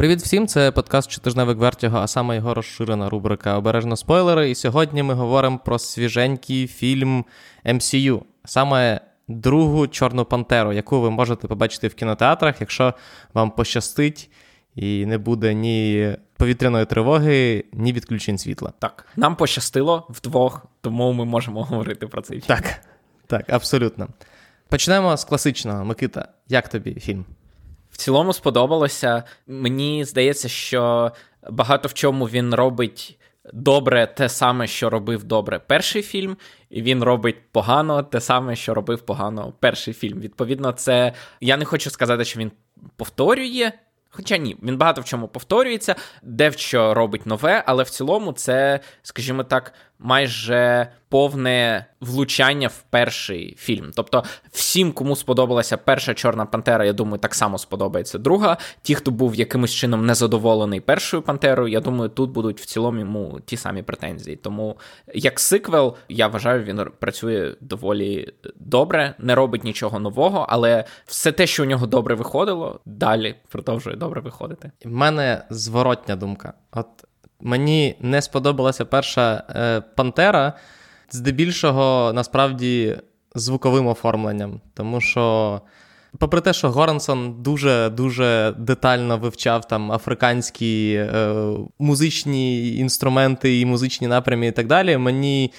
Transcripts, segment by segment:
Привіт всім! Це подкаст Чотижневик Вертіго, а саме його розширена рубрика Обережно спойлери. І сьогодні ми говоримо про свіженький фільм MCU, саме другу Чорну Пантеру, яку ви можете побачити в кінотеатрах, якщо вам пощастить і не буде ні повітряної тривоги, ні відключень світла. Так, нам пощастило вдвох, тому ми можемо говорити про цей фільм. Так, так, абсолютно. Почнемо з класичного. Микита, як тобі фільм? Цілому сподобалося. Мені здається, що багато в чому він робить. Добре, те саме, що робив добре перший фільм, і він робить погано те саме, що робив погано перший фільм. Відповідно, це я не хочу сказати, що він повторює Хоча ні, він багато в чому повторюється, де в робить нове, але в цілому це, скажімо так, майже повне влучання в перший фільм. Тобто, всім, кому сподобалася перша Чорна Пантера, я думаю, так само сподобається друга. Ті, хто був якимось чином незадоволений першою пантерою, я думаю, тут будуть в цілому йому ті самі претензії. Тому як сиквел, я вважаю, він працює доволі добре, не робить нічого нового, але все те, що у нього добре виходило, далі продовжує добре виходити. В мене зворотня думка. От мені не сподобалася перша е, Пантера, здебільшого, насправді, звуковим оформленням. Тому що, попри те, що Горансон дуже-дуже детально вивчав там африканські е, музичні інструменти і музичні напрямі, і так далі, мені.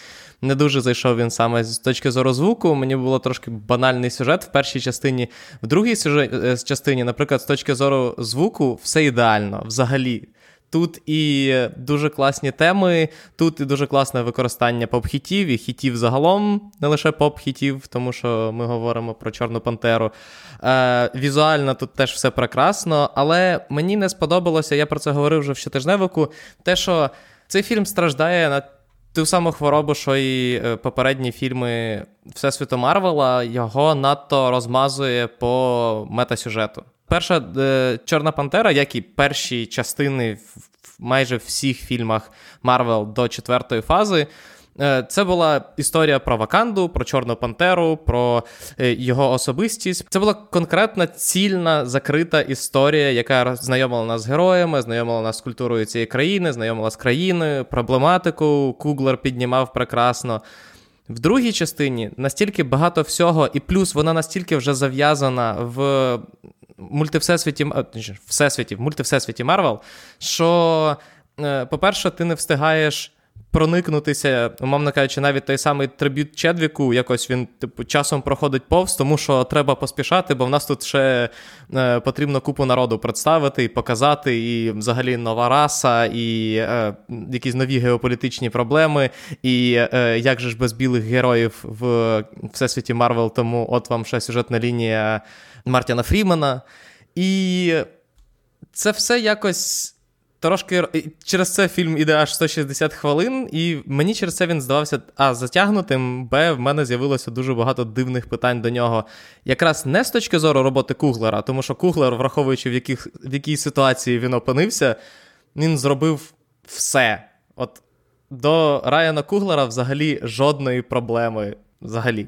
Не дуже зайшов він саме з точки зору звуку. Мені було трошки банальний сюжет в першій частині. В другій сюжет, е, частині, наприклад, з точки зору звуку, все ідеально взагалі. Тут і дуже класні теми, тут і дуже класне використання поп-хітів і хітів загалом, не лише поп-хітів, тому що ми говоримо про Чорну Пантеру. Е, Візуально тут теж все прекрасно, але мені не сподобалося, я про це говорив вже в щотижневику, те, що цей фільм страждає на ту саму хворобу, що і е, попередні фільми Всесвіту Марвела, його надто розмазує по метасюжету. Перша е, Чорна Пантера, як і перші частини в майже всіх фільмах Марвел до четвертої фази. Е, це була історія про Ваканду, про Чорну Пантеру, про е, його особистість. Це була конкретна цільна закрита історія, яка знайомила нас з героями, знайомила нас з культурою цієї країни, знайомила з країною, проблематику. Куглер піднімав прекрасно. В другій частині настільки багато всього, і плюс вона настільки вже зав'язана в мультивсесвіті всесвіті, мультивсесвіті Марвел, що, е, по-перше, ти не встигаєш. Проникнутися, умовно кажучи, навіть той самий трибют Чедвіку, якось він типу часом проходить повз, тому що треба поспішати, бо в нас тут ще е, потрібно купу народу представити і показати, і взагалі нова раса, і е, якісь нові геополітичні проблеми. І е, як же ж без білих героїв в всесвіті Марвел, тому от вам ще сюжетна лінія Мартіна Фрімена. І це все якось. Трошки через це фільм іде аж 160 хвилин, і мені через це він здавався а затягнутим, б в мене з'явилося дуже багато дивних питань до нього. Якраз не з точки зору роботи Куглера, тому що Куглер, враховуючи, в яких, в якій ситуації він опинився, він зробив все. От До Райана Куглера взагалі жодної проблеми. Взагалі.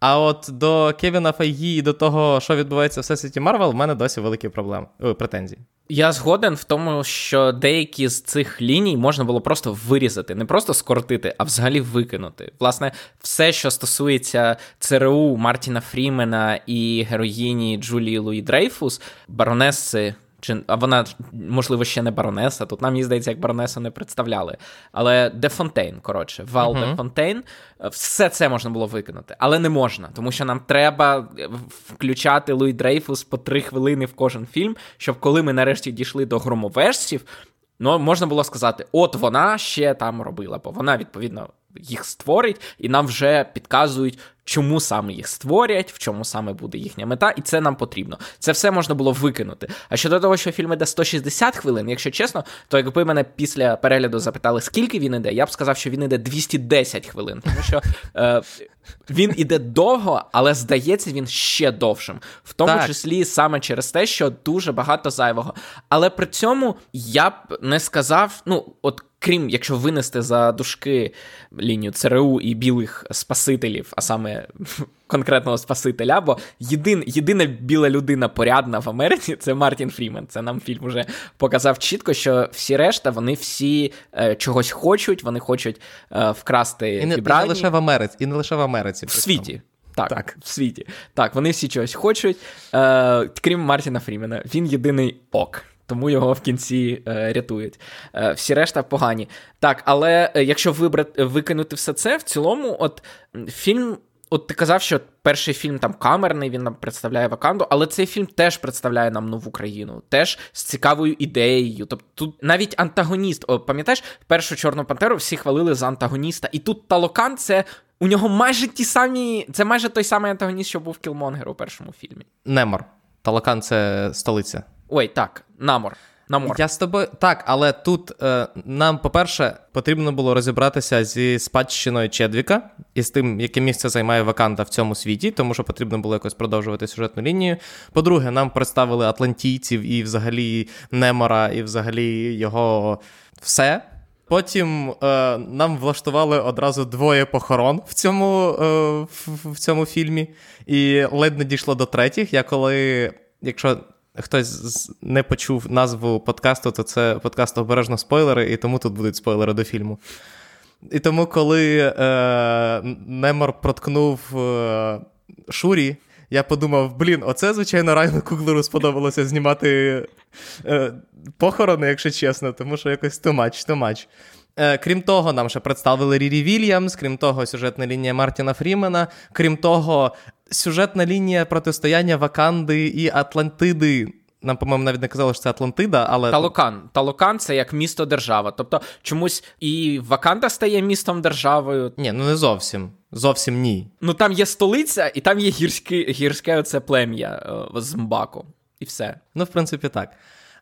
А от до Кевіна Файгі і до того, що відбувається в всесвіті Марвел, в мене досі великі проблеми о, претензії. Я згоден в тому, що деякі з цих ліній можна було просто вирізати, не просто скоротити, а взагалі викинути. Власне, все, що стосується ЦРУ Мартіна Фрімена і героїні Джулії Луї Дрейфус, баронеси чи а вона, можливо, ще не баронеса. Тут нам, мені здається, як баронесу не представляли. Але Де Фонтейн, коротше, Вал uh-huh. Де Фонтейн, все це можна було викинути, але не можна, тому що нам треба включати Луї Дрейфус по три хвилини в кожен фільм, щоб коли ми нарешті дійшли до громовержців, ну можна було сказати: от вона ще там робила, бо вона відповідно їх створить, і нам вже підказують, чому саме їх створять, в чому саме буде їхня мета, і це нам потрібно. Це все можна було викинути. А щодо того, що фільм іде 160 хвилин, якщо чесно, то якби мене після перегляду запитали, скільки він іде, я б сказав, що він іде 210 хвилин, тому що е, він іде довго, але здається, він ще довшим, в тому так. числі саме через те, що дуже багато зайвого. Але при цьому я б не сказав, ну, от крім якщо винести за дужки лінію ЦРУ і білих спасителів, а саме конкретного спасителя, бо єдин, єдина біла людина порядна в Америці це Мартін Фрімен. Це нам фільм вже показав чітко, що всі решта вони всі е, чогось хочуть, вони хочуть е, вкрасти і не, і не лише в Америці, і не лише в Америці. В світі. Так, так, в світі. Так, вони всі чогось хочуть, е, крім Мартіна Фрімена. Він єдиний ок тому його в кінці е, рятують. Е, всі решта погані. Так, але е, якщо вибрати викинути все це, в цілому, от фільм. От ти казав, що перший фільм там камерний, він нам представляє Ваканду, але цей фільм теж представляє нам нову країну, теж з цікавою ідеєю. Тобто тут навіть антагоніст, О, пам'ятаєш, першу Чорну Пантеру всі хвалили за антагоніста, і тут Талокан це у нього майже ті самі, це майже той самий антагоніст, що був Кілмонгер у першому фільмі. Немор. Талокан це столиця. Ой, так, намор. Намор. Я з тобою так, але тут е, нам, по-перше, потрібно було розібратися зі спадщиною Чедвіка і з тим, яке місце займає Ваканда в цьому світі, тому що потрібно було якось продовжувати сюжетну лінію. По-друге, нам представили атлантійців і взагалі Немора, і взагалі його все. Потім е, нам влаштували одразу двоє похорон в цьому е, в, в цьому фільмі, і ледь не дійшло до третіх. Я коли, якщо хтось не почув назву подкасту, то це подкаст обережно спойлери, і тому тут будуть спойлери до фільму. І тому, коли е, Немор проткнув е, Шурі, я подумав: блін, оце, звичайно, Райану Куглеру сподобалося знімати е, похорони, якщо чесно, тому що якось тумач, тумач. Е, крім того, нам ще представили Рірі Вільямс, крім того, сюжетна лінія Мартіна Фрімена. Крім того, сюжетна лінія протистояння Ваканди і Атлантиди. Нам, по-моєму, навіть не казали, що це Атлантида, але. Талокан. Талокан це як місто держава. Тобто чомусь і Ваканда стає містом державою. Ні, ну не зовсім. Зовсім ні. Ну там є столиця, і там є гірське, гірське оце плем'я е, з Мбаку. І все. Ну, в принципі, так.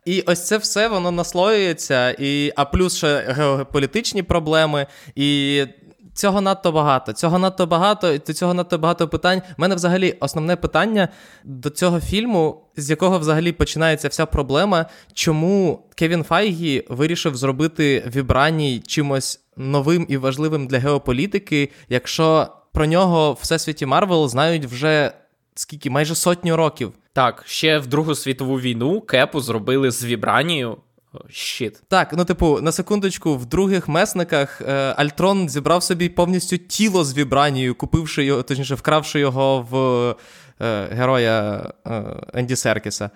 І ось це все воно наслоюється, і, а плюс ще геополітичні проблеми. І цього надто багато. Цього надто багато, і до цього надто багато питань. У мене взагалі основне питання до цього фільму, з якого взагалі починається вся проблема, чому Кевін Файгі вирішив зробити Вібраній чимось новим і важливим для геополітики, якщо про нього в всесвіті Марвел знають вже скільки майже сотню років. Так, ще в Другу світову війну Кепу зробили з Вібранією. Щит. Так, ну типу, на секундочку, в других месниках е, Альтрон зібрав собі повністю тіло з вібранією, купивши його, точніше, вкравши його в е, героя е, Енді Серкіса.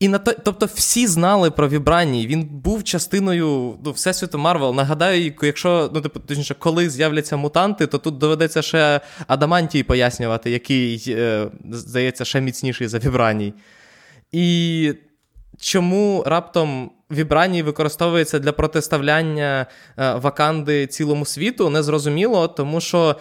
І на то, тобто всі знали про Вібраній. Він був частиною ну, Всесвіту Марвел. Нагадаю, якщо ну, типу, точніше, коли з'являться мутанти, то тут доведеться ще Адамантій пояснювати, який, е, здається, ще міцніший за Вібраній. І чому раптом Вібраній використовується для протиставляння е, Ваканди цілому світу, незрозуміло, тому що.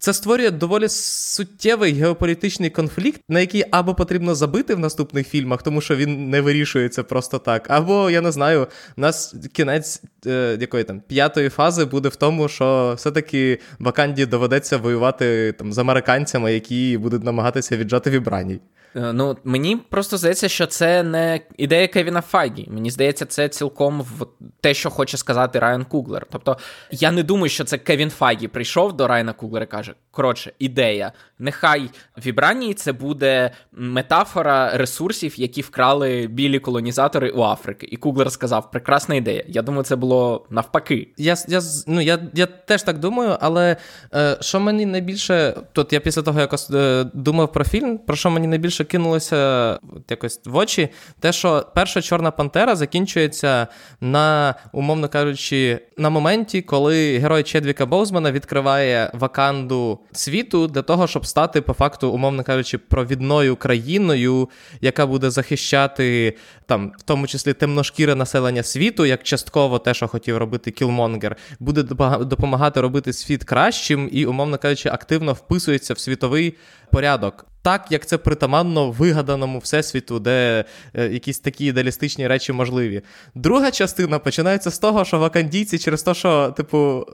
Це створює доволі суттєвий геополітичний конфлікт, на який або потрібно забити в наступних фільмах, тому що він не вирішується просто так. Або я не знаю, у нас кінець е, якої там п'ятої фази буде в тому, що все-таки Баканді доведеться воювати там з американцями, які будуть намагатися віджати вібраній. Е, ну, мені просто здається, що це не ідея Кевіна Файгі. Мені здається, це цілком в те, що хоче сказати Райан Куглер. Тобто, я не думаю, що це Кевін Файгі прийшов до Райана Куглера і каже: коротше, ідея. Нехай вібранії це буде метафора ресурсів, які вкрали білі колонізатори у Африки. І Куглер сказав: прекрасна ідея. Я думаю, це було навпаки. Я я, ну, я, я теж так думаю, але е, що мені найбільше, тут я після того якось е, думав про фільм, про що мені найбільше що кинулося якось в очі, те, що перша Чорна Пантера закінчується на, умовно кажучи, на моменті, коли герой Чедвіка Боузмана відкриває ваканду світу для того, щоб стати, по факту, умовно кажучи, провідною країною, яка буде захищати там, в тому числі темношкіре населення світу, як частково те, що хотів робити Кілмонгер, буде допомагати робити світ кращим і, умовно кажучи, активно вписується в світовий порядок так, як це притаманно вигаданому всесвіту, де е, якісь такі ідеалістичні речі можливі. Друга частина починається з того, що вакандійці через те, що, типу.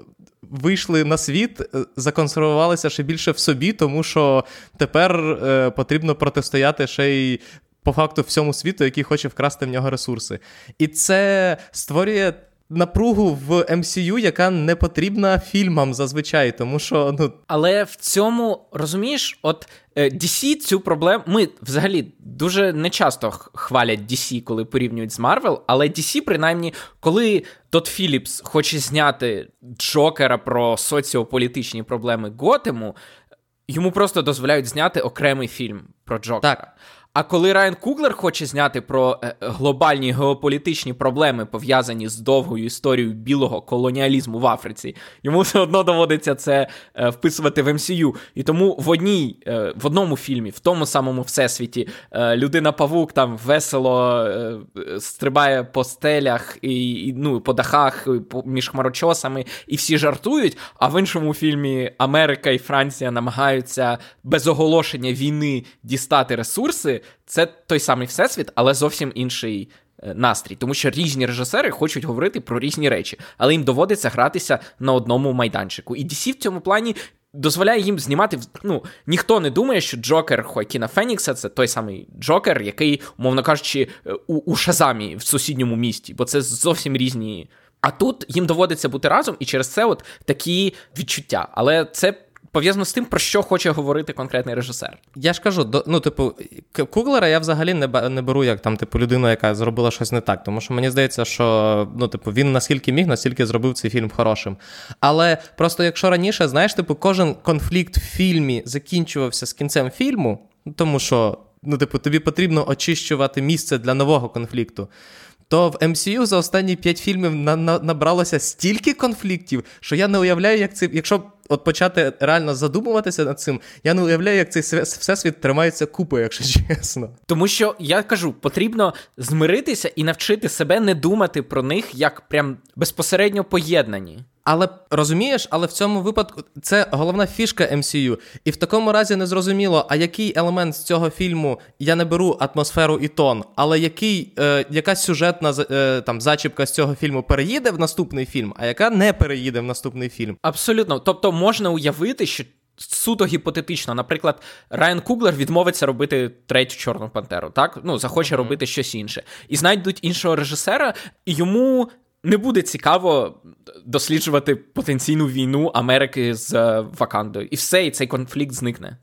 Вийшли на світ, е, законсервувалися ще більше в собі, тому що тепер е, потрібно протистояти ще й по факту всьому світу, який хоче вкрасти в нього ресурси. І це створює напругу в MCU, яка не потрібна фільмам зазвичай, тому що ну. Але в цьому розумієш, от е, DC цю проблему. Ми взагалі дуже нечасто хвалять DC, коли порівнюють з Marvel, але DC, принаймні, коли Тот Філіпс хоче зняти Джокера про соціополітичні проблеми Готему, йому просто дозволяють зняти окремий фільм про Джокера. Так. А коли Райан Куглер хоче зняти про е, глобальні геополітичні проблеми, пов'язані з довгою історією білого колоніалізму в Африці, йому все одно доводиться це е, вписувати в МСЮ. І тому в одній, е, в одному фільмі, в тому самому всесвіті, людина Павук там весело стрибає по стелях і ну, по дахах між хмарочосами, і всі жартують. А в іншому фільмі Америка і Франція намагаються без оголошення війни дістати ресурси це той самий всесвіт, але зовсім інший. Е, настрій, тому що різні режисери хочуть говорити про різні речі, але їм доводиться гратися на одному майданчику. І DC в цьому плані дозволяє їм знімати. Ну ніхто не думає, що Джокер Хоакіна Фенікса це той самий Джокер, який, умовно кажучи, е, у, у Шазамі в сусідньому місті, бо це зовсім різні. А тут їм доводиться бути разом, і через це от такі відчуття. Але це пов'язано з тим, про що хоче говорити конкретний режисер. Я ж кажу, до, ну, типу, Куглера я взагалі не не беру як там, типу, людину, яка зробила щось не так. Тому що мені здається, що ну, типу, він наскільки міг, настільки зробив цей фільм хорошим. Але просто якщо раніше, знаєш, типу, кожен конфлікт в фільмі закінчувався з кінцем фільму, тому що. Ну, типу, тобі потрібно очищувати місце для нового конфлікту то в MCU за останні п'ять фільмів на, на, набралося стільки конфліктів, що я не уявляю, як це. Якщо от почати реально задумуватися над цим, я не уявляю, як цей всесвіт тримається купою, якщо чесно. Тому що я кажу, потрібно змиритися і навчити себе не думати про них як прям безпосередньо поєднані. Але розумієш, але в цьому випадку це головна фішка MCU. І в такому разі не зрозуміло, а який елемент з цього фільму я не беру атмосферу і тон, але який, е, яка сюжетна е, там зачіпка з цього фільму переїде в наступний фільм, а яка не переїде в наступний фільм? Абсолютно. Тобто можна уявити, що. Суто гіпотетично, наприклад, Райан Куглер відмовиться робити третю Чорну Пантеру, так? Ну, захоче mm-hmm. робити щось інше. І знайдуть іншого режисера, і йому не буде цікаво досліджувати потенційну війну Америки з е, Вакандою. І все, і цей конфлікт зникне.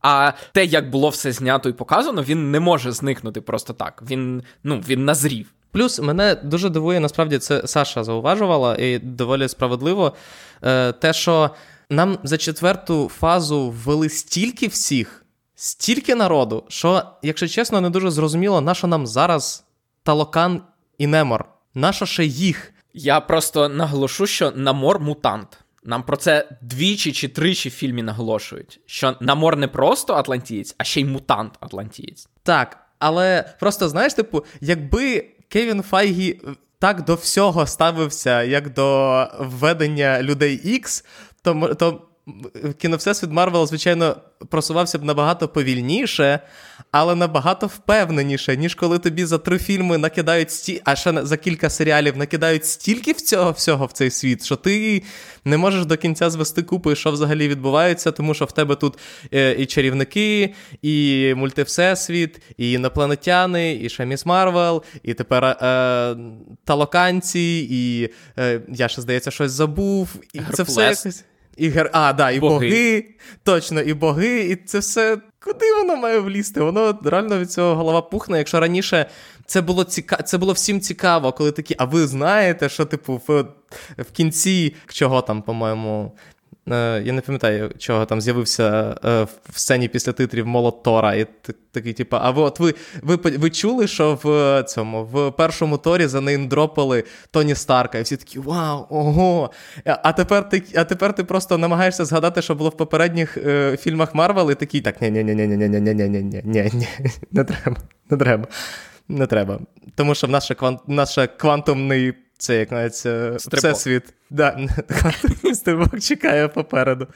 А те, як було все знято і показано, він не може зникнути просто так. Він ну, він назрів. Плюс мене дуже дивує, насправді це Саша зауважувала, і доволі справедливо. Е, те, що нам за четверту фазу ввели стільки всіх, стільки народу, що, якщо чесно, не дуже зрозуміло, на що нам зараз Талокан і Немор. Нащо ще їх? Я просто наголошу, що Намор мутант. Нам про це двічі чи тричі в фільмі наголошують. Що Намор не просто Атлантієць, а ще й мутант Атлантієць. Так, але просто знаєш, типу, якби Кевін Файгі так до всього ставився, як до введення людей X, то то кіновсесвіт Марвел, звичайно, просувався б набагато повільніше, але набагато впевненіше, ніж коли тобі за три фільми накидають сті, а ще за кілька серіалів накидають стільки цього всього в цей світ, що ти не можеш до кінця звести докупи, що взагалі відбувається, тому що в тебе тут е, і чарівники, і мультивсесвіт, і інопланетяни, і ще Міс Марвел, і тепер е, талоканці, і е, я ще здається щось забув. І це все якось. І гер... А, да, і боги. боги. Точно, і боги, і це все. Куди воно має влізти? Воно реально від цього голова пухне. Якщо раніше це було ціка... це було всім цікаво, коли такі, а ви знаєте, що, типу, в, в кінці чого там, по-моєму, я не пам'ятаю, чого там з'явився е, в сцені після титрів молот Тора. І такий, типу, а ви от ви ви, ви чули, що в цьому в першому торі занеймдропали Тоні Старка, і всі такі вау, ого! А тепер ти а тепер ти просто намагаєшся згадати, що було в попередніх е, фільмах Марвел, і такий так, ні ні ні ні ні ні ні ні ні ні ні ні не треба, не треба. Не треба. Тому що в наш квант, наш квантумний це як навіть всесвіт. Да, Стрибок чекає попереду.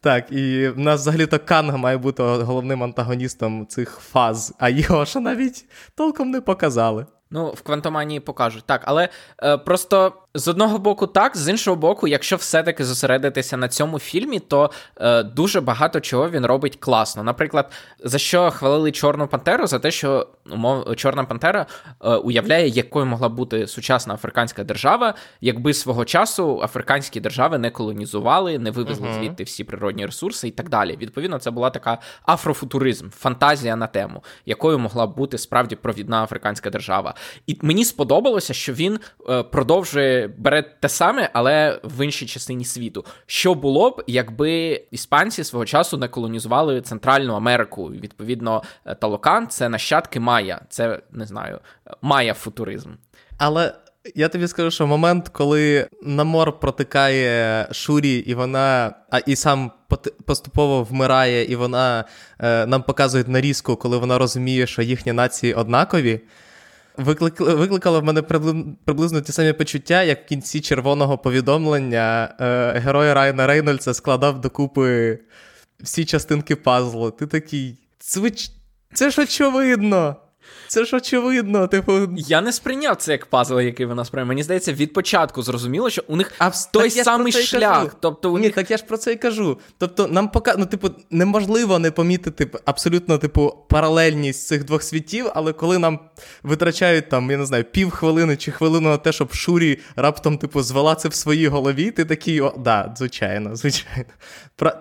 Так, і в нас взагалі-то Канг має бути головним антагоністом цих фаз, а його ж навіть толком не показали. Ну, в квантоманії покажуть. Так, але е, просто з одного боку, так, з іншого боку, якщо все-таки зосередитися на цьому фільмі, то е, дуже багато чого він робить класно. Наприклад, за що хвалили Чорну Пантеру? За те, що умов, Чорна Пантера е, уявляє, якою могла бути сучасна африканська держава, якби свого часу африканські держави не колонізували, не вивезли uh-huh. звідти всі природні ресурси і так далі. Відповідно, це була така афрофутуризм, фантазія на тему, якою могла б бути справді провідна африканська держава. І мені сподобалося, що він е, продовжує бере те саме, але в іншій частині світу. Що було б, якби іспанці свого часу не колонізували Центральну Америку? Відповідно, е, Талокан це нащадки Майя, це не знаю, Майя футуризм. Але. Я тобі скажу, що момент, коли на мор протикає Шурі, і вона, а і сам поступово вмирає, і вона е, нам показує нарізку, коли вона розуміє, що їхні нації однакові викликало в мене приблизно ті самі почуття, як в кінці червоного повідомлення е, герой Райана Рейнольдса складав докупи всі частинки пазлу. Ти такий. Це ж очевидно. Це ж очевидно, типу. Я не сприйняв це як пазл, який вона сприйняла. Мені здається, від початку зрозуміло, що у них а той самий шлях. Тобто у Ні, них... так я ж про це і кажу. Тобто, нам пока... ну, типу, неможливо не помітити абсолютно, типу, паралельність цих двох світів, але коли нам витрачають там, я не знаю, пів хвилини чи хвилину на те, щоб Шурі раптом, типу, звела це в своїй голові, ти такий, о, да, звичайно, звичайно.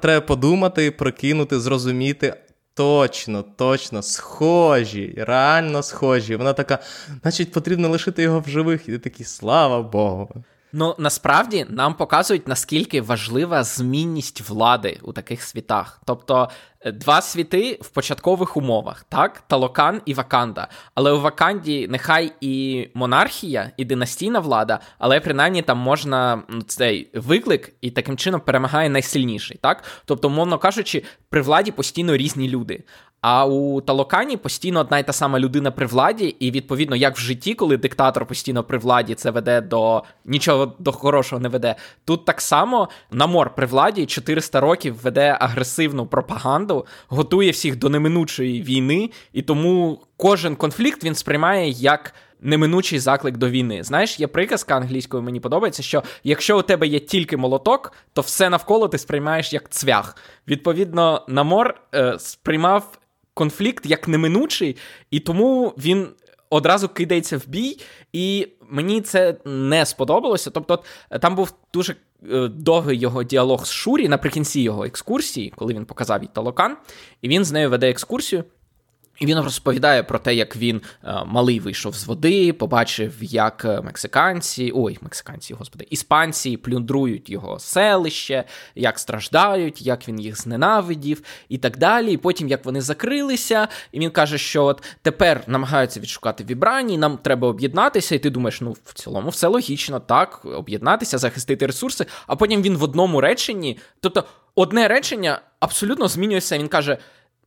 Треба подумати, прокинути, зрозуміти. Точно, точно, схожі, реально схожі. Вона така, значить, потрібно лишити його в живих, і ти такий, слава Богу. Ну насправді нам показують наскільки важлива змінність влади у таких світах. Тобто е, два світи в початкових умовах, так, Талокан і Ваканда. Але у Ваканді нехай і монархія, і династійна влада, але принаймні там можна ну, цей виклик і таким чином перемагає найсильніший. так? Тобто, мовно кажучи, при владі постійно різні люди. А у Талокані постійно одна й та сама людина при владі, і відповідно, як в житті, коли диктатор постійно при владі, це веде до нічого до хорошого не веде. Тут так само намор при владі 400 років веде агресивну пропаганду, готує всіх до неминучої війни, і тому кожен конфлікт він сприймає як. Неминучий заклик до війни. Знаєш, є приказка англійською, мені подобається, що якщо у тебе є тільки молоток, то все навколо ти сприймаєш як цвях. Відповідно, Намор е, сприймав конфлікт як неминучий, і тому він одразу кидається в бій, і мені це не сподобалося. Тобто, там був дуже е, довгий його діалог з Шурі наприкінці його екскурсії, коли він показав їй талокан, і він з нею веде екскурсію. І він розповідає про те, як він е, малий вийшов з води, побачив, як е, мексиканці, ой, мексиканці, господи, іспанці плюндрують його селище, як страждають, як він їх зненавидів і так далі. І потім як вони закрилися, і він каже, що от тепер намагаються відшукати вібрані, нам треба об'єднатися. І ти думаєш, ну в цілому все логічно, так, об'єднатися, захистити ресурси. А потім він в одному реченні, тобто одне речення абсолютно змінюється. Він каже.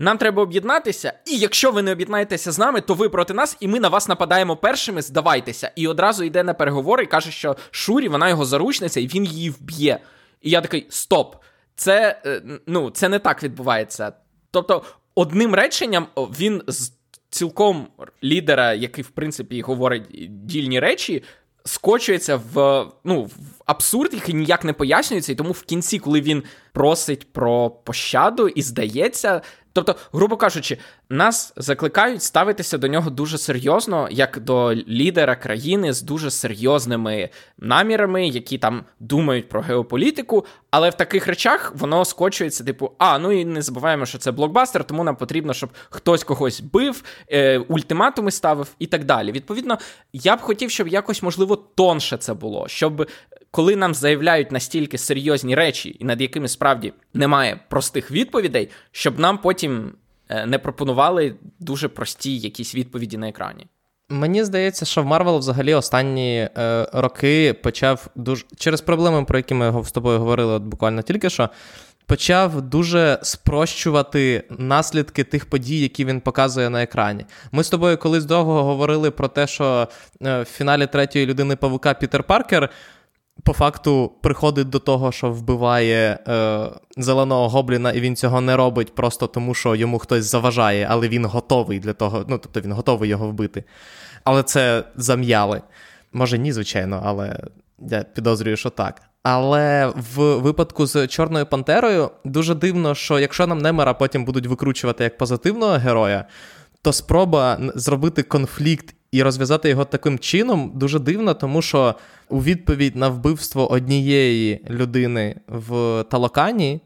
Нам треба об'єднатися, і якщо ви не об'єднаєтеся з нами, то ви проти нас, і ми на вас нападаємо першими. Здавайтеся. І одразу йде на переговори і каже, що Шурі, вона його заручниця, і він її вб'є. І я такий: стоп, це е, ну, це не так відбувається. Тобто, одним реченням він з цілком лідера, який в принципі говорить дільні речі, скочується в ну, в абсурд, який ніяк не пояснюється, і тому в кінці, коли він просить про пощаду і здається, Тобто, грубо кажучи, нас закликають ставитися до нього дуже серйозно, як до лідера країни з дуже серйозними намірами, які там думають про геополітику. Але в таких речах воно скочується, типу, а ну і не забуваємо, що це блокбастер, тому нам потрібно, щоб хтось когось бив, е, ультиматуми ставив і так далі. Відповідно, я б хотів, щоб якось можливо тонше це було, щоб коли нам заявляють настільки серйозні речі, і над якими справді немає простих відповідей, щоб нам потім е, не пропонували дуже прості якісь відповіді на екрані. Мені здається, що в Марвел взагалі останні е, роки почав дуже через проблеми, про які ми з тобою говорили от буквально тільки що. Почав дуже спрощувати наслідки тих подій, які він показує на екрані. Ми з тобою колись довго говорили про те, що е, в фіналі третьої Людини-павука Пітер Паркер по факту приходить до того, що вбиває е, зеленого гобліна, і він цього не робить просто тому, що йому хтось заважає, але він готовий для того, ну тобто він готовий його вбити. Але це зам'яли. Може, ні, звичайно, але я підозрюю, що так. Але в випадку з Чорною Пантерою дуже дивно, що якщо нам Немера потім будуть викручувати як позитивного героя, то спроба зробити конфлікт і розв'язати його таким чином дуже дивно, тому що у відповідь на вбивство однієї людини в Талокані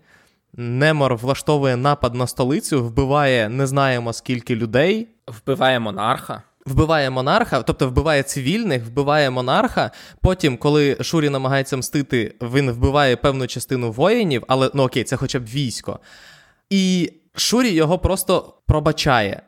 Немор влаштовує напад на столицю, вбиває не знаємо скільки людей. Вбиває монарха. Вбиває монарха, тобто вбиває цивільних, вбиває монарха. Потім, коли Шурі намагається мстити, він вбиває певну частину воїнів, але ну окей, це хоча б військо. І Шурі його просто пробачає.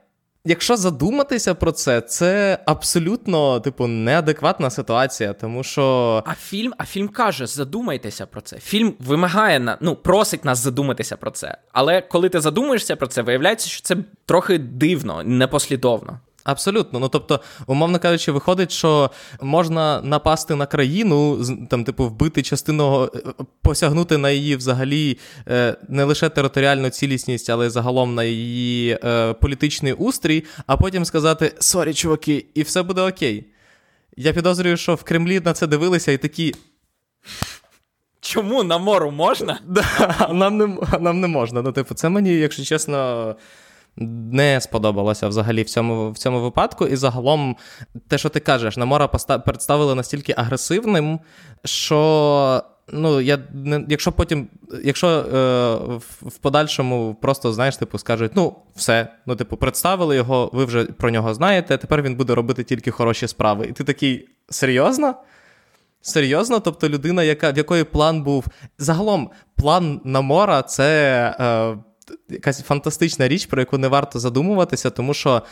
Якщо задуматися про це, це абсолютно, типу, неадекватна ситуація, тому що. А фільм, а фільм каже: задумайтеся про це. Фільм вимагає на ну просить нас задуматися про це. Але коли ти задумуєшся про це, виявляється, що це трохи дивно, непослідовно. Абсолютно. Ну тобто, умовно кажучи, виходить, що можна напасти на країну, там, типу, вбити частину, е, посягнути на її взагалі е, не лише територіальну цілісність, але й загалом на її е, політичний устрій, а потім сказати sorry, чуваки, і все буде окей. Я підозрюю, що в Кремлі на це дивилися і такі. Чому Намору можна, да, нам не нам не можна. Ну, типу, це мені, якщо чесно, не сподобалося взагалі в цьому в цьому випадку. І загалом, те, що ти кажеш, Намора представили настільки агресивним, що. Ну, я не, якщо потім, якщо е, в, в подальшому просто, знаєш, типу, скажуть, ну, все, ну, типу, представили його, ви вже про нього знаєте, тепер він буде робити тільки хороші справи. І ти такий, серйозно? Серйозно? Тобто людина, яка, в якої план був. Загалом, план Намора це. Е, якась фантастична річ, про яку не варто задумуватися, тому що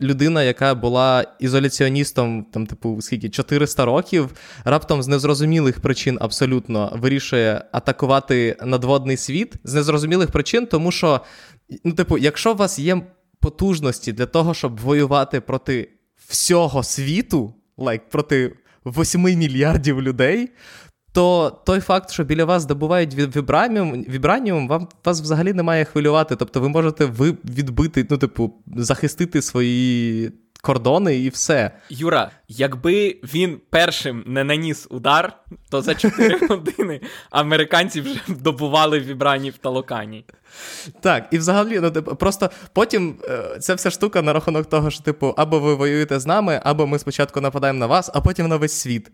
людина, яка була ізоляціоністом, там, типу, скільки 400 років, раптом з незрозумілих причин абсолютно вирішує атакувати надводний світ. З незрозумілих причин, тому що, ну, типу, якщо у вас є потужності для того, щоб воювати проти всього світу, like, проти 8 мільярдів людей, то той факт, що біля вас добувають вібраніум, вібраніум, вам вас взагалі не має хвилювати. Тобто ви можете ви відбити, ну, типу, захистити свої кордони і все. Юра, якби він першим не наніс удар, то за 4 години американці вже добували вібраніум в Талокані. Так, і взагалі, ну типу, просто потім е, ця вся штука на рахунок того, що, типу, або ви воюєте з нами, або ми спочатку нападаємо на вас, а потім на весь світ.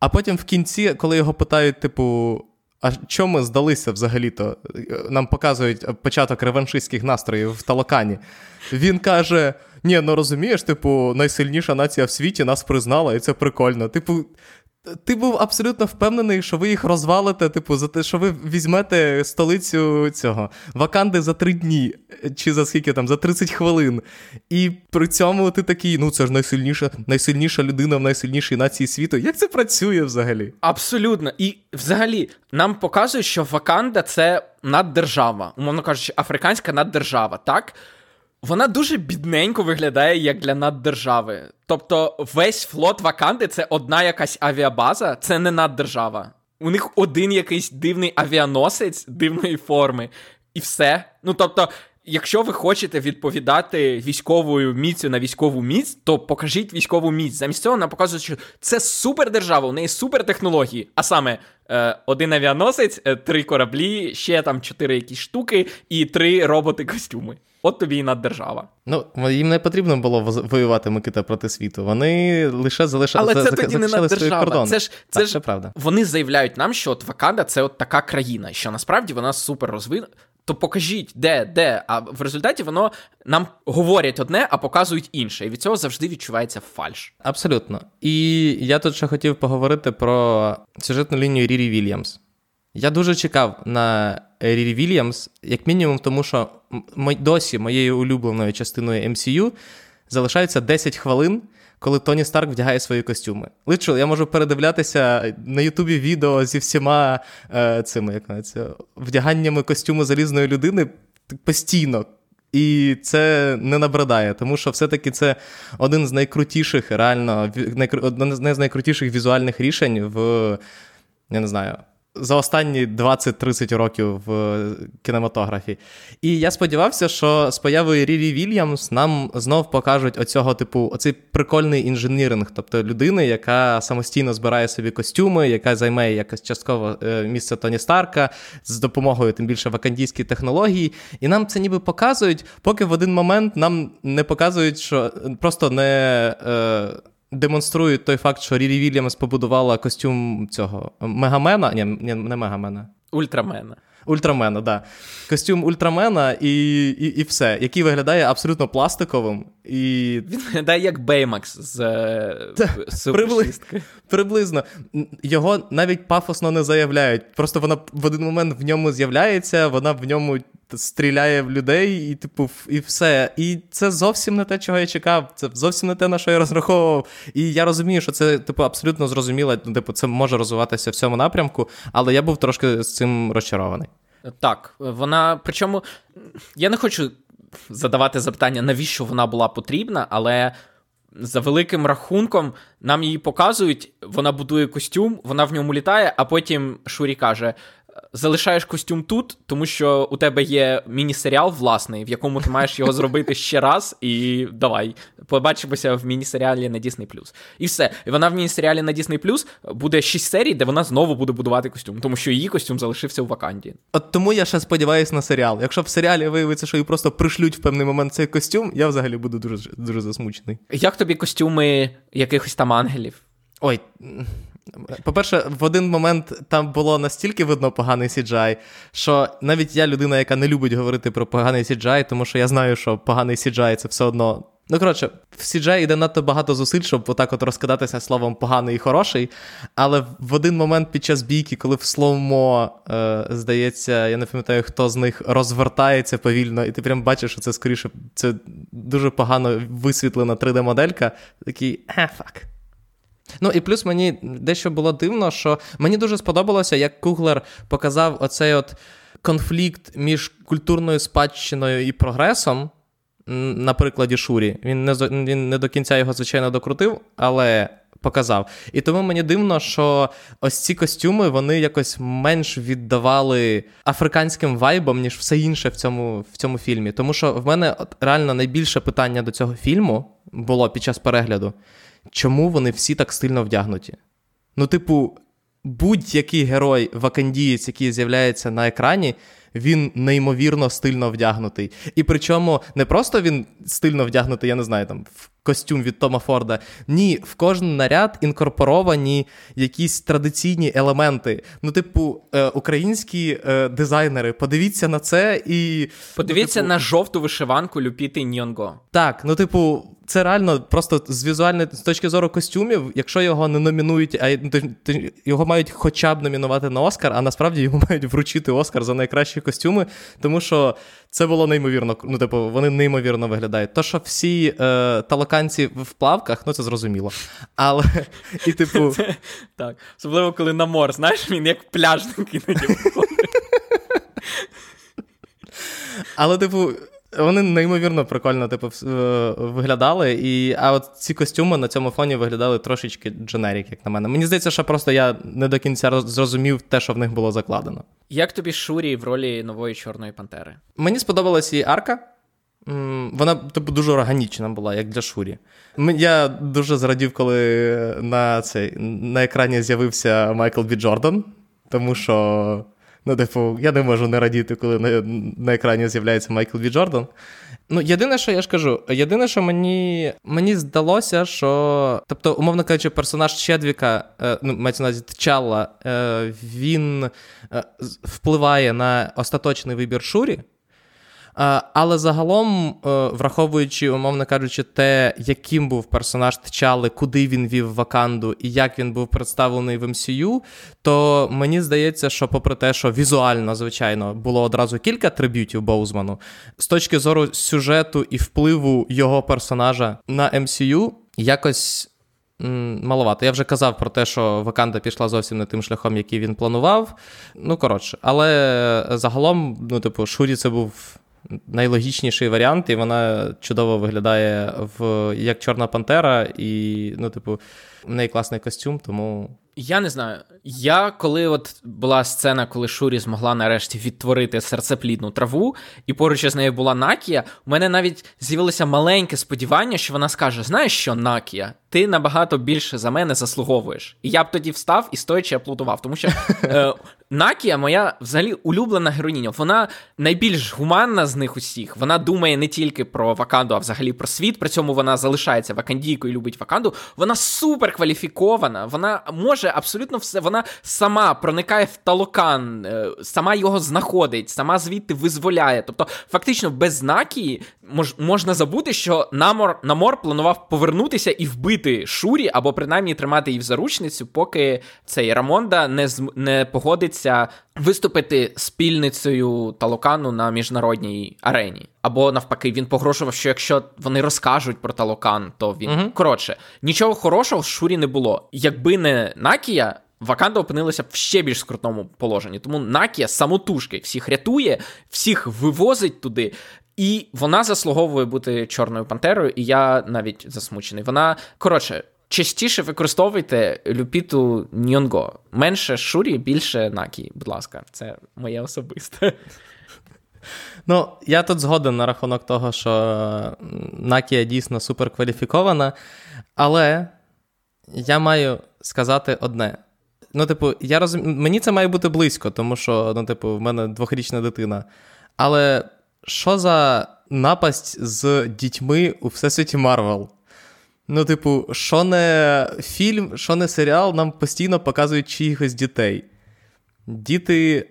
А потім в кінці, коли його питають, типу, а чому ми здалися взагалі-то? Нам показують початок реваншистських настроїв в Талакані. Він каже: Ні, ну розумієш, типу, найсильніша нація в світі нас признала, і це прикольно. Типу, ти був абсолютно впевнений, що ви їх розвалите, типу, за те, що ви візьмете столицю цього Ваканди за три дні, чи за скільки там, за 30 хвилин. І при цьому ти такий, ну це ж найсильніша найсильніша людина в найсильнішій нації світу. Як це працює взагалі? Абсолютно. І взагалі нам показують, що Ваканда це наддержава, умовно кажучи, африканська наддержава, так? Вона дуже бідненько виглядає як для наддержави. Тобто, весь флот Ваканди це одна якась авіабаза, це не наддержава. У них один якийсь дивний авіаносець дивної форми, і все. Ну тобто, якщо ви хочете відповідати військовою міцю на військову міць, то покажіть військову міць. Замість цього нам показують, що це супердержава, у неї супертехнології. А саме е, один авіаносець, е, три кораблі, ще там чотири якісь штуки і три роботи-костюми. От тобі і наддержава. Ну їм не потрібно було воювати Микита проти світу. Вони лише залишали Але це тоді не наддержава. Це ж це так, ж це правда. Вони заявляють нам, що от Ваканда це от така країна, що насправді вона супер розвинена. То покажіть, де, де. А в результаті воно нам говорять одне, а показують інше. І від цього завжди відчувається фальш. Абсолютно. І я тут ще хотів поговорити про сюжетну лінію Рірі Вільямс. Я дуже чекав на Рірі Вільямс, як мінімум, тому що досі моєю улюбленою частиною MCU залишається 10 хвилин, коли Тоні Старк вдягає свої костюми. Личу, я можу передивлятися на Ютубі відео зі всіма е, цими як це, вдяганнями костюму залізної людини постійно. І це не набридає, тому що все-таки це один з найкрутіших, реально, одне з найкрутіших візуальних рішень в я не знаю, за останні 20-30 років в кінематографі. І я сподівався, що з появою Рірі Вільямс нам знов покажуть оцього типу, оцей прикольний інженіринг, тобто людини, яка самостійно збирає собі костюми, яка займає якось частково е, місце Тоні Старка з допомогою тим більше вакандійської технології. І нам це ніби показують, поки в один момент нам не показують, що просто не. Е, демонструють той факт, що Рірі Вільямс побудувала костюм цього Мегамена. Ні, ні не Мегамена. Ультрамена. Ультрамена, да. Костюм Ультрамена і і, і все, який виглядає абсолютно пластиковим. І... Він виглядає як Беймакс з Та, прибли... Приблизно. Його навіть пафосно не заявляють. Просто вона в один момент в ньому з'являється, вона в ньому стріляє в людей, і типу, і все. І це зовсім не те, чого я чекав. Це зовсім не те, на що я розраховував. І я розумію, що це, типу, абсолютно зрозуміло. Ну, типу, це може розвиватися в цьому напрямку, але я був трошки з цим розчарований. Так, вона. Причому я не хочу задавати запитання, навіщо вона була потрібна, але. За великим рахунком нам її показують, вона будує костюм, вона в ньому літає, а потім Шурі каже: залишаєш костюм тут, тому що у тебе є міні-серіал власний, в якому ти маєш його зробити ще раз, і давай, побачимося в міні-серіалі на Disney+. І все. І вона в міні-серіалі на Disney+, буде 6 серій, де вона знову буде будувати костюм, тому що її костюм залишився у Ваканді. От тому я ще сподіваюся на серіал. Якщо в серіалі виявиться, що їй просто пришлють в певний момент цей костюм, я взагалі буду дуже дуже засмучений. Як тобі костюми якихось там ангелів? Ой, по-перше, в один момент там було настільки видно поганий CGI, що навіть я людина, яка не любить говорити про поганий CGI, тому що я знаю, що поганий CGI це все одно. Ну, коротше, в CGI йде надто багато зусиль, щоб отак от розкидатися словом поганий і хороший. Але в один момент під час бійки, коли в словмо, е, здається, я не пам'ятаю, хто з них розвертається повільно, і ти прям бачиш, що це скоріше це дуже погано висвітлена 3D-моделька, такий, е, фак. Ну і плюс мені дещо було дивно, що мені дуже сподобалося, як Куглер показав оцей от конфлікт між культурною спадщиною і прогресом. На прикладі Шурі. Він не він не до кінця його, звичайно, докрутив, але показав. І тому мені дивно, що ось ці костюми вони якось менш віддавали африканським вайбам, ніж все інше в цьому в цьому фільмі. Тому що в мене от, реально найбільше питання до цього фільму було під час перегляду чому вони всі так стильно вдягнуті? Ну, типу, будь-який герой вакандієць, який з'являється на екрані, він неймовірно стильно вдягнутий. І причому не просто він стильно вдягнутий, я не знаю, там в костюм від Тома Форда. Ні, в кожен наряд інкорпоровані якісь традиційні елементи. Ну, типу, е, українські е, дизайнери, подивіться на це і. Подивіться ну, типу... на жовту вишиванку Люпіти Ньонго. Так, ну, типу це реально просто з візуальної з точки зору костюмів, якщо його не номінують, а його мають хоча б номінувати на Оскар, а насправді йому мають вручити Оскар за найкращі костюми, тому що це було неймовірно. Ну, типу, вони неймовірно виглядають. То, що всі е, талаканці в плавках, ну це зрозуміло. Але і типу. Так, особливо коли на мор, знаєш, він як пляжник іноді Але, типу, вони неймовірно прикольно типу, е, виглядали. І, А от ці костюми на цьому фоні виглядали трошечки дженерік, як на мене. Мені здається, що просто я не до кінця зрозумів те, що в них було закладено. Як тобі Шурі в ролі нової Чорної Пантери? Мені сподобалась її арка. Вона типу, дуже органічна була, як для Шурі. Я дуже зрадів, коли на цей, на екрані з'явився Майкл Бі Джордан, тому що. Ну, типу, я не можу не радіти, коли на на екрані з'являється Майкл Бі Джордан. Ну, єдине, що я ж кажу, єдине, що мені мені здалося, що. Тобто, умовно кажучи, персонаж Чедвіка, е, ну, мається на Тчалла, е, він е, впливає на остаточний вибір Шурі. Але загалом, е, враховуючи, умовно кажучи, те, яким був персонаж Тчали, куди він вів Ваканду і як він був представлений в МСЮ, то мені здається, що, попри те, що візуально, звичайно, було одразу кілька триб'ютів Боузману, з точки зору сюжету і впливу його персонажа на МСЮ, якось. Маловато. Я вже казав про те, що Ваканда пішла зовсім не тим шляхом, який він планував. Ну, коротше, але загалом, ну, типу, Шурі це був найлогічніший варіант, і вона чудово виглядає в як Чорна Пантера, і, ну, типу, в неї класний костюм, тому. Я не знаю. Я коли от була сцена, коли Шурі змогла нарешті відтворити серцеплідну траву, і поруч із нею була Накія, у мене навіть з'явилося маленьке сподівання, що вона скаже: Знаєш що, Накія, ти набагато більше за мене заслуговуєш. І я б тоді встав і стоячи аплодував, тому що е, Накія, моя взагалі улюблена героїня. Вона найбільш гуманна з них усіх. Вона думає не тільки про Ваканду, а взагалі про світ. При цьому вона залишається вакандійкою, любить Ваканду. Вона супер кваліфікована, вона може абсолютно все. Вона сама проникає в талокан, е, сама його знаходить, сама звідти визволяє. Тобто, фактично, без Накії мож, можна забути, що Намор Намор планував повернутися і вбити Шурі, або принаймні тримати її в заручницю, поки цей Рамонда не не погодиться виступити спільницею Талокану на міжнародній арені. Або навпаки, він погрожував, що якщо вони розкажуть про Талокан, то він угу. коротше нічого хорошого в Шурі не було. Якби не Накія. Ваканда опинилася в ще більш скрутному положенні. Тому Накія самотужки всіх рятує, всіх вивозить туди. І вона заслуговує бути чорною пантерою, і я навіть засмучений. Вона коротше. Частіше використовуйте Люпіту Ньонго. Менше Шурі, більше Накі, будь ласка, це моє особисте. Ну, я тут згоден на рахунок того, що Накія дійсно суперкваліфікована, але я маю сказати одне. Ну, типу, я розумію, мені це має бути близько, тому що, ну, типу, в мене двохрічна дитина. Але що за напасть з дітьми у всесвіті Марвел? Ну, типу, що не фільм, що не серіал, нам постійно показують чиїхось дітей. Діти.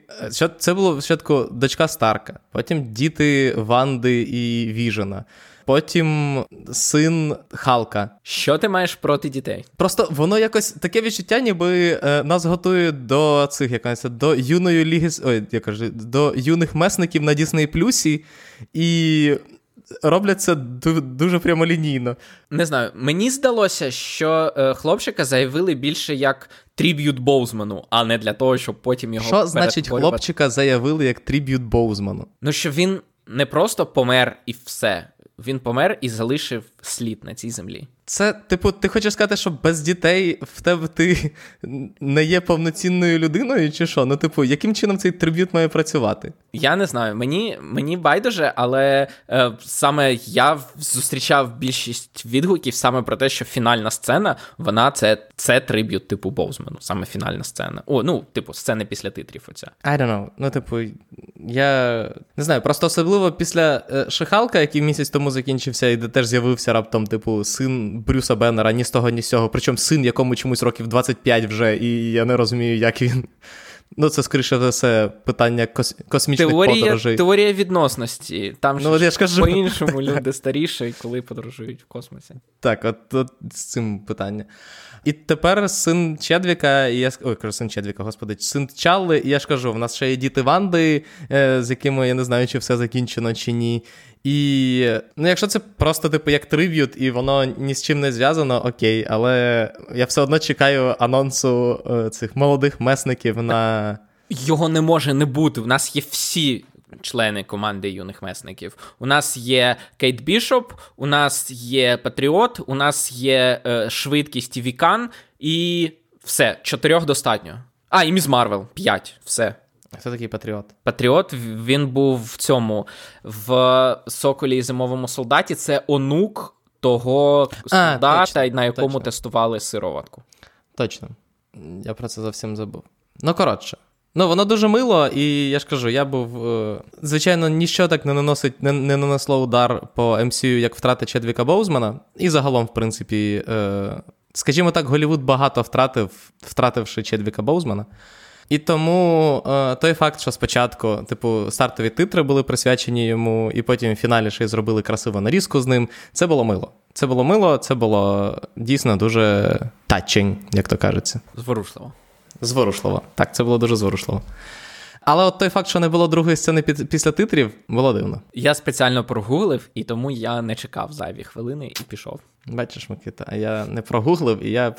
Це було спочатку дочка Старка, потім діти Ванди і Віжена потім син Халка. Що ти маєш проти дітей? Просто воно якось таке відчуття, ніби е, нас готують до цих якось, до юної ліги. Ой, я кажу, до юних месників на Дісней Плюсі, і роблять це дуже прямолінійно. Не знаю, мені здалося, що е, хлопчика заявили більше як tribute Боузману, а не для того, щоб потім його. Що значить хлопчика заявили як tribute Боузману? Ну, що він не просто помер і все він помер і залишив слід на цій землі. Це, типу, ти хочеш сказати, що без дітей в тебе ти не є повноцінною людиною, чи що? Ну, типу, яким чином цей tribute має працювати? Я не знаю. Мені мені байдуже, але е, саме я зустрічав більшість відгуків саме про те, що фінальна сцена, вона це це триб'ют типу Боузмену, саме фінальна сцена. О, ну, типу, сцени після титрів. Оця. I don't know. Ну, типу, я не знаю, просто особливо після е, Шихалка, який місяць тому закінчився, і де теж з'явився раптом, типу, син. Брюса Беннера ні з того, ні з цього. Причому син, якому чомусь років 25 вже, і я не розумію, як він. Ну, це, скоріше за все, питання кос... космічних теорія, подорожей. Теорія відносності. Там ну, ж, ж по-іншому люди старіші, коли подорожують в космосі. Так, от, от з цим питання. І тепер син Чедвіка, і я ой, кажу, син Чедвіка, господи, син Чалли, і я ж кажу, в нас ще є діти Ванди, е, з якими я не знаю, чи все закінчено, чи ні. І ну, якщо це просто, типу, як триб'ют, і воно ні з чим не зв'язано, окей, але я все одно чекаю анонсу е, цих молодих месників на. Його не може не бути. У нас є всі члени команди юних месників. У нас є Кейт Бішоп, у нас є Патріот, у нас є е, Швидкість, Вікан, і все, чотирьох достатньо. А, і Міз Марвел, п'ять, все. Хто такий Патріот? Патріот він був в цьому в Соколі і зимовому солдаті. Це онук того солдата, а, точно, на якому точно. тестували сироватку. Точно. Я про це зовсім забув. Ну, коротше. Ну, воно дуже мило, і я ж кажу, я був. Е, звичайно, ніщо так не наносить, не, не нанесло удар по MCU, як втрата Чедвіка Боузмана. І загалом, в принципі, е, скажімо так, Голівуд багато втратив, втративши Чедвіка Боузмана. І тому е, той факт, що спочатку, типу, стартові титри були присвячені йому, і потім в фіналі ще й зробили красиву нарізку з ним. Це було мило. Це було мило, це було дійсно дуже touching, як то кажеться. Зворушливо. Зворушливо. Так, це було дуже зворушливо. Але от той факт, що не було другої сцени під, після титрів, було дивно. Я спеціально прогуглив, і тому я не чекав зайві хвилини і пішов. Бачиш, Микита, а я не прогуглив, і я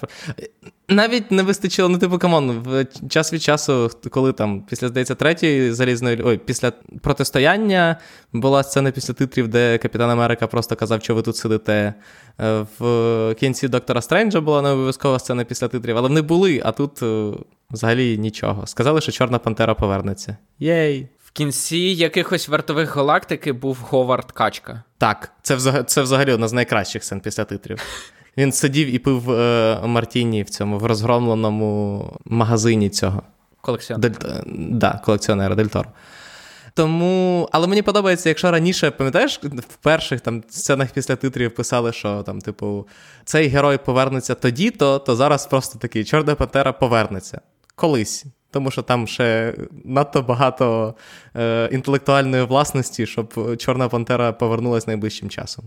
навіть не вистачило, ну, типу, come on, в час від часу, коли там, після, здається, третьої залізної ой, після протистояння була сцена після титрів, де Капітан Америка просто казав, що ви тут сидите. Е, в кінці Доктора Стренджа була не обов'язкова сцена після титрів, але вони були, а тут. Е, взагалі нічого. Сказали, що Чорна Пантера повернеться. Єй! В кінці якихось вартових галактики був Говард Качка. Так, це взагалі, це взагалі одна з найкращих сцен після титрів. Він сидів і пив е, Мартіні в цьому в розгромленому магазині цього. Колекціонер. Дель... Да, колекціонера Дель Торо. Тому, але мені подобається, якщо раніше, пам'ятаєш, в перших там сценах після титрів писали, що там, типу, цей герой повернеться тоді-то, то зараз просто такий Чорна Пантера повернеться колись. Тому що там ще надто багато е, інтелектуальної власності, щоб Чорна Пантера повернулася найближчим часом.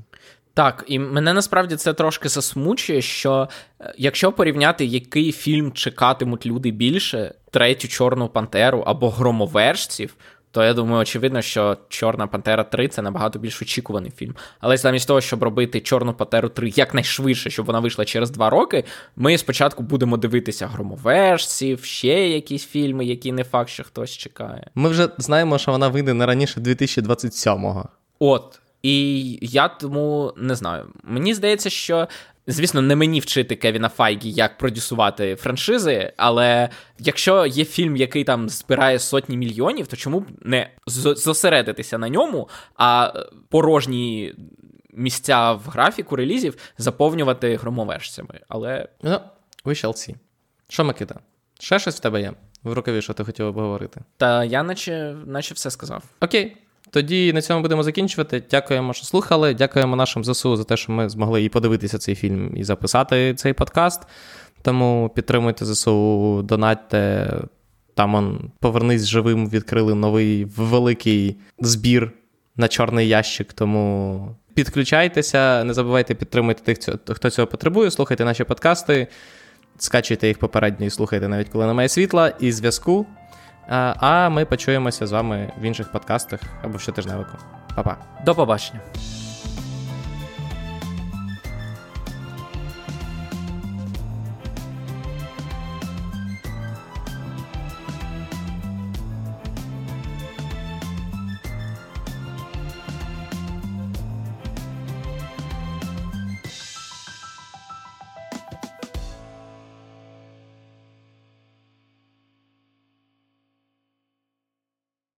Так, і мене насправді це трошки засмучує, що е, якщо порівняти, який фільм чекатимуть люди більше, третю Чорну Пантеру або громовержців, то я думаю, очевидно, що Чорна Пантера 3 це набагато більш очікуваний фільм. Але замість того, щоб робити Чорну Пантеру 3 якнайшвидше, щоб вона вийшла через два роки, ми спочатку будемо дивитися громовержців, ще якісь фільми, які не факт, що хтось чекає. Ми вже знаємо, що вона вийде не раніше 2027-го. От. І я тому не знаю. Мені здається, що. Звісно, не мені вчити Кевіна Файгі, як продюсувати франшизи, але якщо є фільм, який там збирає сотні мільйонів, то чому б не зосередитися на ньому, а порожні місця в графіку релізів заповнювати громовержцями? Але. Ну, we shall see. Що, Микита? Ще щось в тебе є? В рукаві, що ти хотів обговорити? Та я наче, наче все сказав. Окей. Тоді на цьому будемо закінчувати. Дякуємо, що слухали. Дякуємо нашим ЗСУ за те, що ми змогли і подивитися цей фільм, і записати цей подкаст. Тому підтримуйте ЗСУ, донатьте. Там он повернись живим, відкрили новий великий збір на чорний ящик. Тому підключайтеся, не забувайте підтримувати тих, хто цього потребує. Слухайте наші подкасти, скачуйте їх попередньо і слухайте навіть коли немає світла і зв'язку. А ми почуємося з вами в інших подкастах або щотижневику. Па-па. До побачення.